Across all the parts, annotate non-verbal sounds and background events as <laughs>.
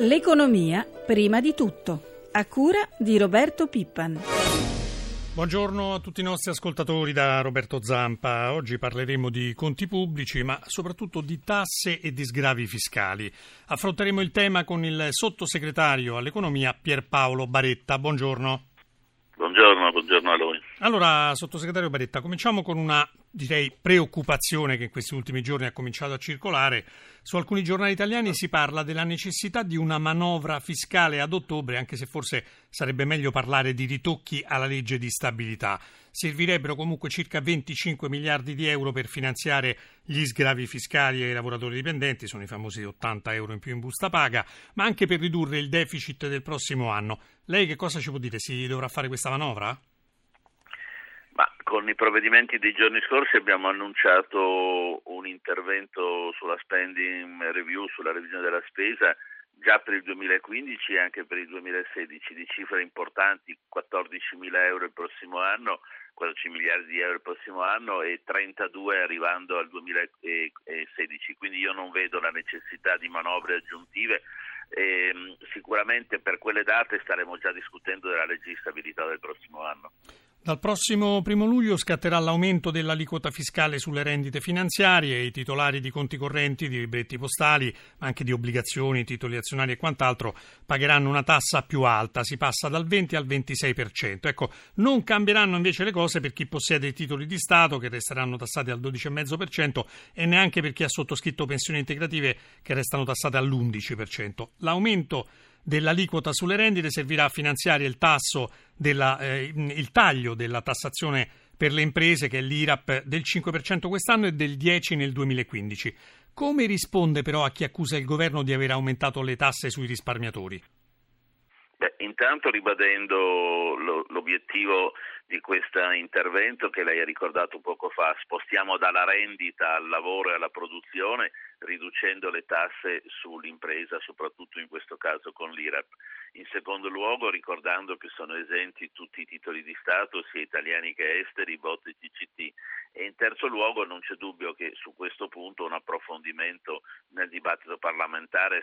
L'economia prima di tutto, a cura di Roberto Pippan. Buongiorno a tutti i nostri ascoltatori da Roberto Zampa. Oggi parleremo di conti pubblici, ma soprattutto di tasse e di sgravi fiscali. Affronteremo il tema con il sottosegretario all'economia Pierpaolo Baretta. Buongiorno. Buongiorno, buongiorno a voi. Allora, sottosegretario Baretta, cominciamo con una direi preoccupazione che in questi ultimi giorni ha cominciato a circolare. Su alcuni giornali italiani si parla della necessità di una manovra fiscale ad ottobre, anche se forse sarebbe meglio parlare di ritocchi alla legge di stabilità. Servirebbero comunque circa 25 miliardi di euro per finanziare gli sgravi fiscali ai lavoratori dipendenti, sono i famosi 80 euro in più in busta paga, ma anche per ridurre il deficit del prossimo anno. Lei che cosa ci può dire? Si dovrà fare questa manovra? Ma con i provvedimenti dei giorni scorsi abbiamo annunciato un intervento sulla spending review, sulla revisione della spesa già per il 2015 e anche per il 2016 di cifre importanti, 14 mila euro il prossimo anno, 14 miliardi di euro il prossimo anno e 32 arrivando al 2016, quindi io non vedo la necessità di manovre aggiuntive. E, sicuramente per quelle date staremo già discutendo della legge di stabilità del prossimo anno. Dal prossimo primo luglio scatterà l'aumento dell'aliquota fiscale sulle rendite finanziarie e i titolari di conti correnti, di libretti postali, ma anche di obbligazioni, titoli azionari e quant'altro pagheranno una tassa più alta, si passa dal 20 al 26%. Ecco, non cambieranno invece le cose per chi possiede i titoli di Stato che resteranno tassati al 12,5% e neanche per chi ha sottoscritto pensioni integrative che restano tassate all'11%. L'aumento dell'aliquota sulle rendite servirà a finanziare il, della, eh, il taglio della tassazione per le imprese, che è l'IRAP, del 5% quest'anno e del 10% nel 2015. Come risponde però a chi accusa il governo di aver aumentato le tasse sui risparmiatori? Beh, intanto ribadendo lo, l'obiettivo di questo intervento che lei ha ricordato poco fa, spostiamo dalla rendita al lavoro e alla produzione riducendo le tasse sull'impresa, soprattutto in questo caso con l'IRAP. In secondo luogo ricordando che sono esenti tutti i titoli di Stato, sia italiani che esteri, BOT e CCT. E in terzo luogo non c'è dubbio che su questo punto un approfondimento nel dibattito parlamentare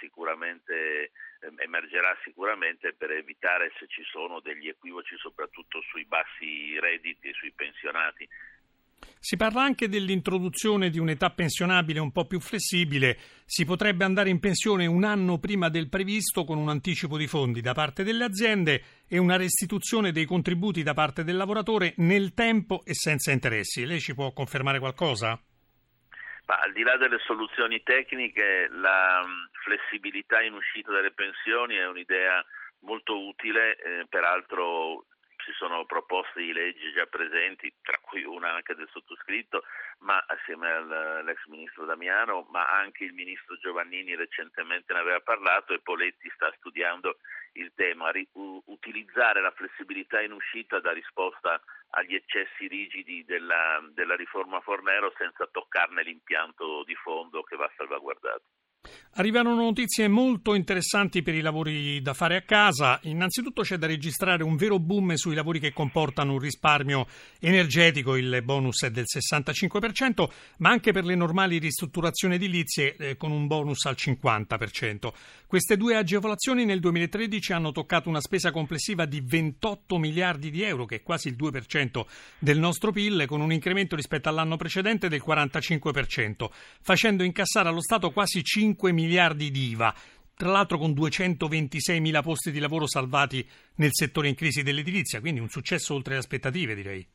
sicuramente ehm, emergerà sicuramente per evitare se ci sono degli equivoci soprattutto sui bassi redditi e sui pensionati. Si parla anche dell'introduzione di un'età pensionabile un po' più flessibile. Si potrebbe andare in pensione un anno prima del previsto con un anticipo di fondi da parte delle aziende e una restituzione dei contributi da parte del lavoratore nel tempo e senza interessi. Lei ci può confermare qualcosa? Ma al di là delle soluzioni tecniche, la mm, flessibilità in uscita dalle pensioni è un'idea molto utile, eh, peraltro ci sono proposte di legge già presenti, tra cui una anche del sottoscritto, ma assieme all'ex ministro Damiano, ma anche il ministro Giovannini recentemente ne aveva parlato e Poletti sta studiando il tema. utilizzare la flessibilità in uscita da risposta agli eccessi rigidi della, della riforma Fornero senza toccarne l'impianto di fondo che va salvaguardato. Arrivano notizie molto interessanti per i lavori da fare a casa. Innanzitutto c'è da registrare un vero boom sui lavori che comportano un risparmio energetico, il bonus è del 65%, ma anche per le normali ristrutturazioni edilizie eh, con un bonus al 50%. Queste due agevolazioni nel 2013 hanno toccato una spesa complessiva di 28 miliardi di euro, che è quasi il 2% del nostro PIL, con un incremento rispetto all'anno precedente del 45%, facendo incassare allo Stato quasi 5 5 miliardi di IVA, tra l'altro con 226 mila posti di lavoro salvati nel settore in crisi dell'edilizia, quindi un successo oltre le aspettative direi.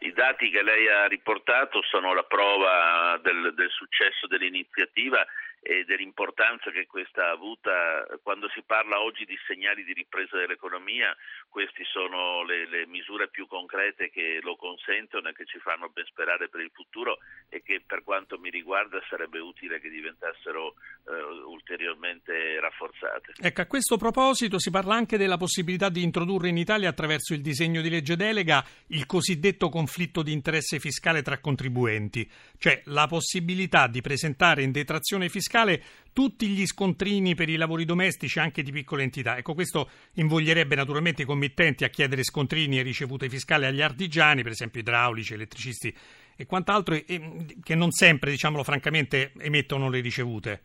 I dati che lei ha riportato sono la prova del, del successo dell'iniziativa e dell'importanza che questa ha avuta. Quando si parla oggi di segnali di ripresa dell'economia, queste sono le, le, misure più concrete che lo consentono e che ci fanno ben sperare per il futuro e che per quanto mi riguarda sarebbe utile che diventassero eh, ulteriormente rafforzate. Ecco, a questo proposito si parla anche della possibilità di introdurre in Italia attraverso il disegno di legge delega il cosiddetto conflitto di interesse fiscale tra contribuenti, cioè la possibilità di presentare in detrazione fiscale fiscale tutti gli scontrini per i lavori domestici anche di piccole entità. Ecco, questo invoglierebbe naturalmente i committenti a chiedere scontrini e ricevute fiscali agli artigiani, per esempio idraulici, elettricisti e quant'altro, e, che non sempre, diciamolo francamente, emettono le ricevute.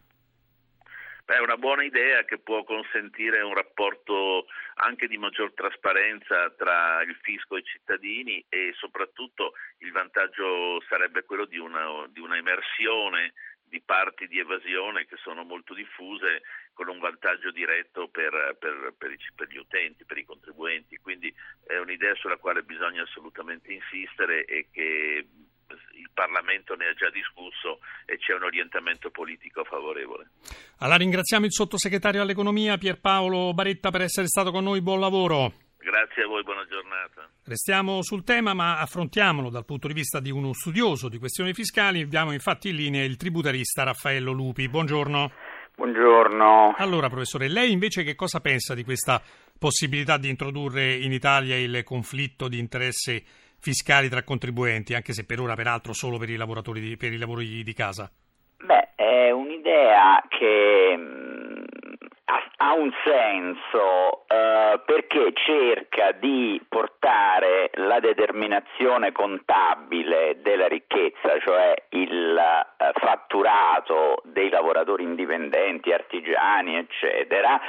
È una buona idea che può consentire un rapporto anche di maggior trasparenza tra il fisco e i cittadini e soprattutto il vantaggio sarebbe quello di una, di una emersione di parti di evasione che sono molto diffuse con un vantaggio diretto per, per, per, i, per, gli utenti, per i contribuenti. Quindi è un'idea sulla quale bisogna assolutamente insistere e che il Parlamento ne ha già discusso e c'è un orientamento politico favorevole. Allora ringraziamo il sottosegretario all'economia Pierpaolo Baretta per essere stato con noi, buon lavoro. Grazie a voi, buona giornata. Restiamo sul tema, ma affrontiamolo dal punto di vista di uno studioso di questioni fiscali. Abbiamo infatti in linea il tributarista Raffaello Lupi. Buongiorno. Buongiorno. Allora, professore, lei invece che cosa pensa di questa possibilità di introdurre in Italia il conflitto di interessi fiscali tra contribuenti, anche se per ora peraltro solo per i, lavoratori di, per i lavori di casa? Beh, è un'idea che ha un senso eh, perché cerca di portare la determinazione contabile della ricchezza, cioè il fatturato dei lavoratori indipendenti, artigiani, eccetera,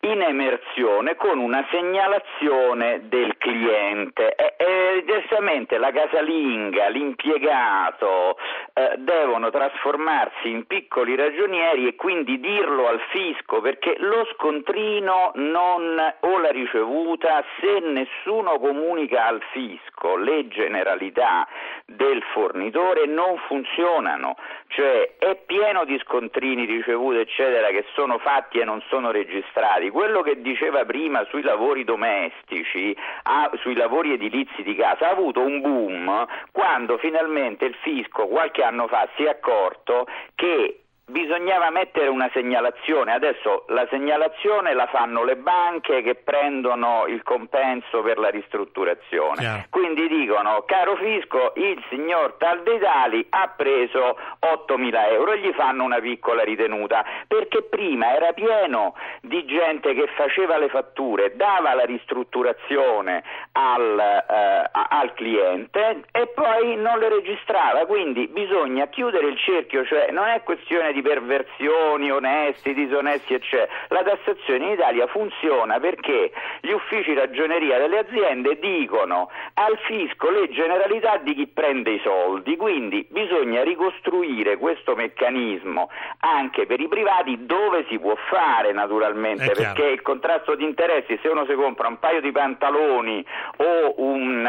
in emersione con una segnalazione del cliente. E, e diversamente la casalinga, l'impiegato eh, devono trasformarsi in piccoli ragionieri e quindi dirlo al fisco perché lo scontrino non, o la ricevuta se nessuno comunica al fisco le generalità del fornitore non funzionano, cioè è pieno di scontrini ricevuti eccetera che sono fatti e non sono registrati. Quello che diceva prima sui lavori domestici, ha, sui lavori edilizi di casa, ha avuto un boom quando finalmente il fisco qualche anno fa si è accorto che bisognava mettere una segnalazione, adesso la segnalazione la fanno le banche che prendono il compenso per la ristrutturazione, Chiaro. quindi dicono caro fisco il signor tal dei tali ha preso 8.000 euro e gli fanno una piccola ritenuta, perché prima era pieno di gente che faceva le fatture, dava la ristrutturazione al, eh, al cliente e poi non le registrava, quindi bisogna chiudere il cerchio, cioè non è questione di di perversioni, onesti, disonesti, eccetera. La tassazione in Italia funziona perché gli uffici ragioneria delle aziende dicono al fisco le generalità di chi prende i soldi, quindi bisogna ricostruire questo meccanismo anche per i privati dove si può fare naturalmente, perché il contrasto di interessi, se uno si compra un paio di pantaloni o un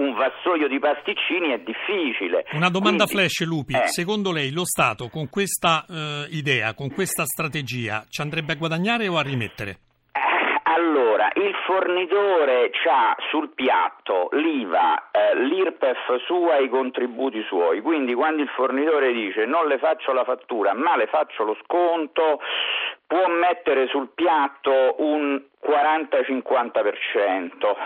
un vassoio di pasticcini è difficile. Una domanda Quindi, flash, Lupi. Eh. Secondo lei lo Stato con questa eh, idea, con questa strategia, ci andrebbe a guadagnare o a rimettere? Eh, allora, il fornitore ha sul piatto l'IVA, eh, l'IRPEF sua e i contributi suoi, quindi quando il fornitore dice non le faccio la fattura ma le faccio lo sconto, può mettere sul piatto un 40-50%.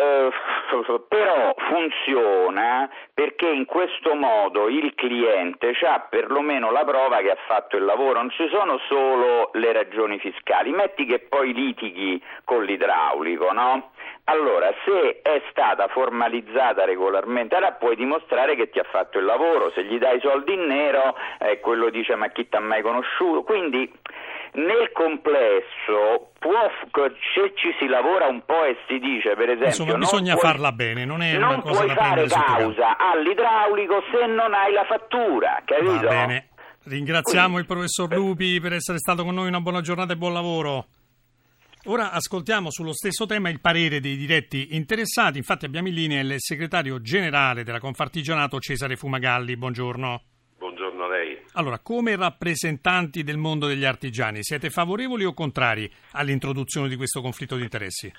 Eh, <laughs> però funziona perché in questo modo il cliente ha perlomeno la prova che ha fatto il lavoro, non ci sono solo le ragioni fiscali, metti che poi litighi con l'idraulico, no? Allora, se è stata formalizzata regolarmente, allora puoi dimostrare che ti ha fatto il lavoro, se gli dai soldi in nero, eh, quello dice ma chi ti ha mai conosciuto, quindi nel complesso, può, se ci si lavora un po' e si dice, per esempio, Insomma, bisogna puoi, farla bene, non è non una cosa puoi fare causa all'idraulico se non hai la fattura, capito? Va bene. Ringraziamo Quindi, il professor Lupi per essere stato con noi, una buona giornata e buon lavoro. Ora ascoltiamo sullo stesso tema il parere dei diretti interessati. Infatti abbiamo in linea il segretario generale della Confartigianato Cesare Fumagalli. Buongiorno. Allora, come rappresentanti del mondo degli artigiani, siete favorevoli o contrari all'introduzione di questo conflitto di interessi?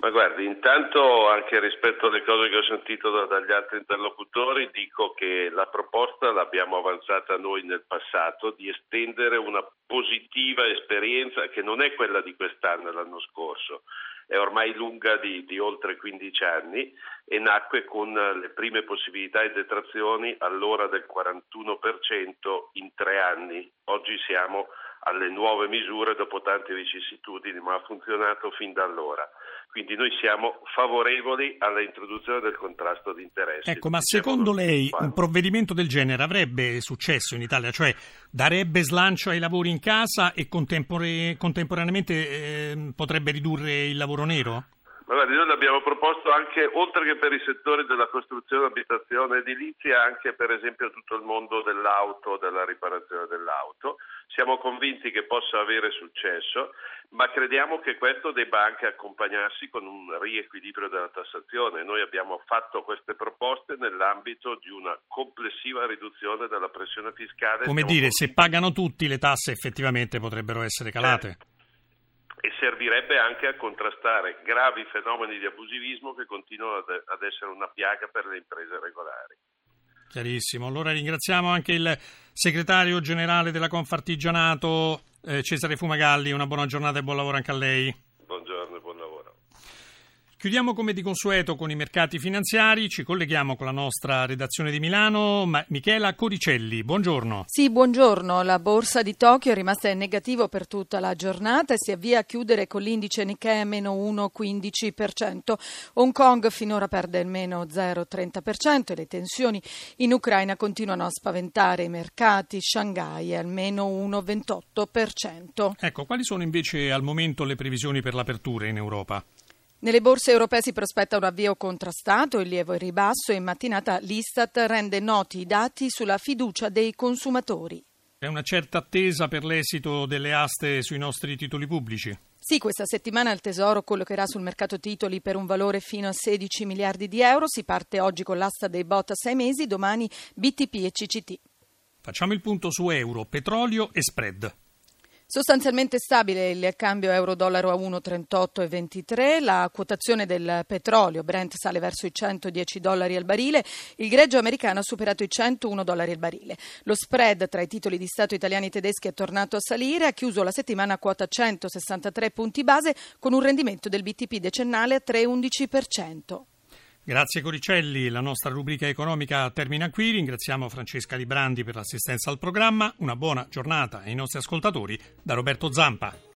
Ma guardi, intanto anche rispetto alle cose che ho sentito da, dagli altri interlocutori, dico che la proposta l'abbiamo avanzata noi nel passato di estendere una positiva esperienza che non è quella di quest'anno e l'anno scorso, è ormai lunga di, di, oltre 15 anni e nacque con le prime possibilità di detrazioni allora del 41% in tre anni. Oggi siamo alle nuove misure dopo tante vicissitudini, ma ha funzionato fin da allora. Quindi noi siamo favorevoli all'introduzione del contrasto di interessi. Ecco, ma secondo lei un provvedimento del genere avrebbe successo in Italia? Cioè darebbe slancio ai lavori in casa e contempore- contemporaneamente eh, potrebbe ridurre il lavoro nero? Guardi, noi l'abbiamo proposto anche, oltre che per i settori della costruzione, abitazione, edilizia, anche per esempio tutto il mondo dell'auto, della riparazione dell'auto. Siamo convinti che possa avere successo, ma crediamo che questo debba anche accompagnarsi con un riequilibrio della tassazione. Noi abbiamo fatto queste proposte nell'ambito di una complessiva riduzione della pressione fiscale. Come dire, se pagano tutti le tasse effettivamente potrebbero essere calate. Certo e servirebbe anche a contrastare gravi fenomeni di abusivismo che continuano ad essere una piaga per le imprese regolari. Chiarissimo. Allora ringraziamo anche il segretario generale della Confartigianato, eh, Cesare Fumagalli. Una buona giornata e buon lavoro anche a lei. Chiudiamo come di consueto con i mercati finanziari, ci colleghiamo con la nostra redazione di Milano, Michela Coricelli, buongiorno. Sì, buongiorno. La borsa di Tokyo è rimasta in negativo per tutta la giornata e si avvia a chiudere con l'indice Nikkei meno 1,15%. Hong Kong finora perde il meno 0,30% e le tensioni in Ucraina continuano a spaventare i mercati. Shanghai è al meno 1,28%. Ecco, quali sono invece al momento le previsioni per l'apertura in Europa? Nelle borse europee si prospetta un avvio contrastato, il lieve ribasso e in mattinata l'Istat rende noti i dati sulla fiducia dei consumatori. C'è una certa attesa per l'esito delle aste sui nostri titoli pubblici? Sì, questa settimana il Tesoro collocherà sul mercato titoli per un valore fino a 16 miliardi di euro. Si parte oggi con l'asta dei bot a sei mesi, domani BTP e CCT. Facciamo il punto su euro, petrolio e spread. Sostanzialmente stabile il cambio euro-dollaro a 1,38,23, la quotazione del petrolio Brent sale verso i 110 dollari al barile, il greggio americano ha superato i 101 dollari al barile. Lo spread tra i titoli di Stato italiani e tedeschi è tornato a salire, ha chiuso la settimana a quota 163 punti base con un rendimento del BTP decennale a 3,11%. Grazie Coricelli, la nostra rubrica economica termina qui, ringraziamo Francesca Librandi per l'assistenza al programma, una buona giornata ai nostri ascoltatori da Roberto Zampa.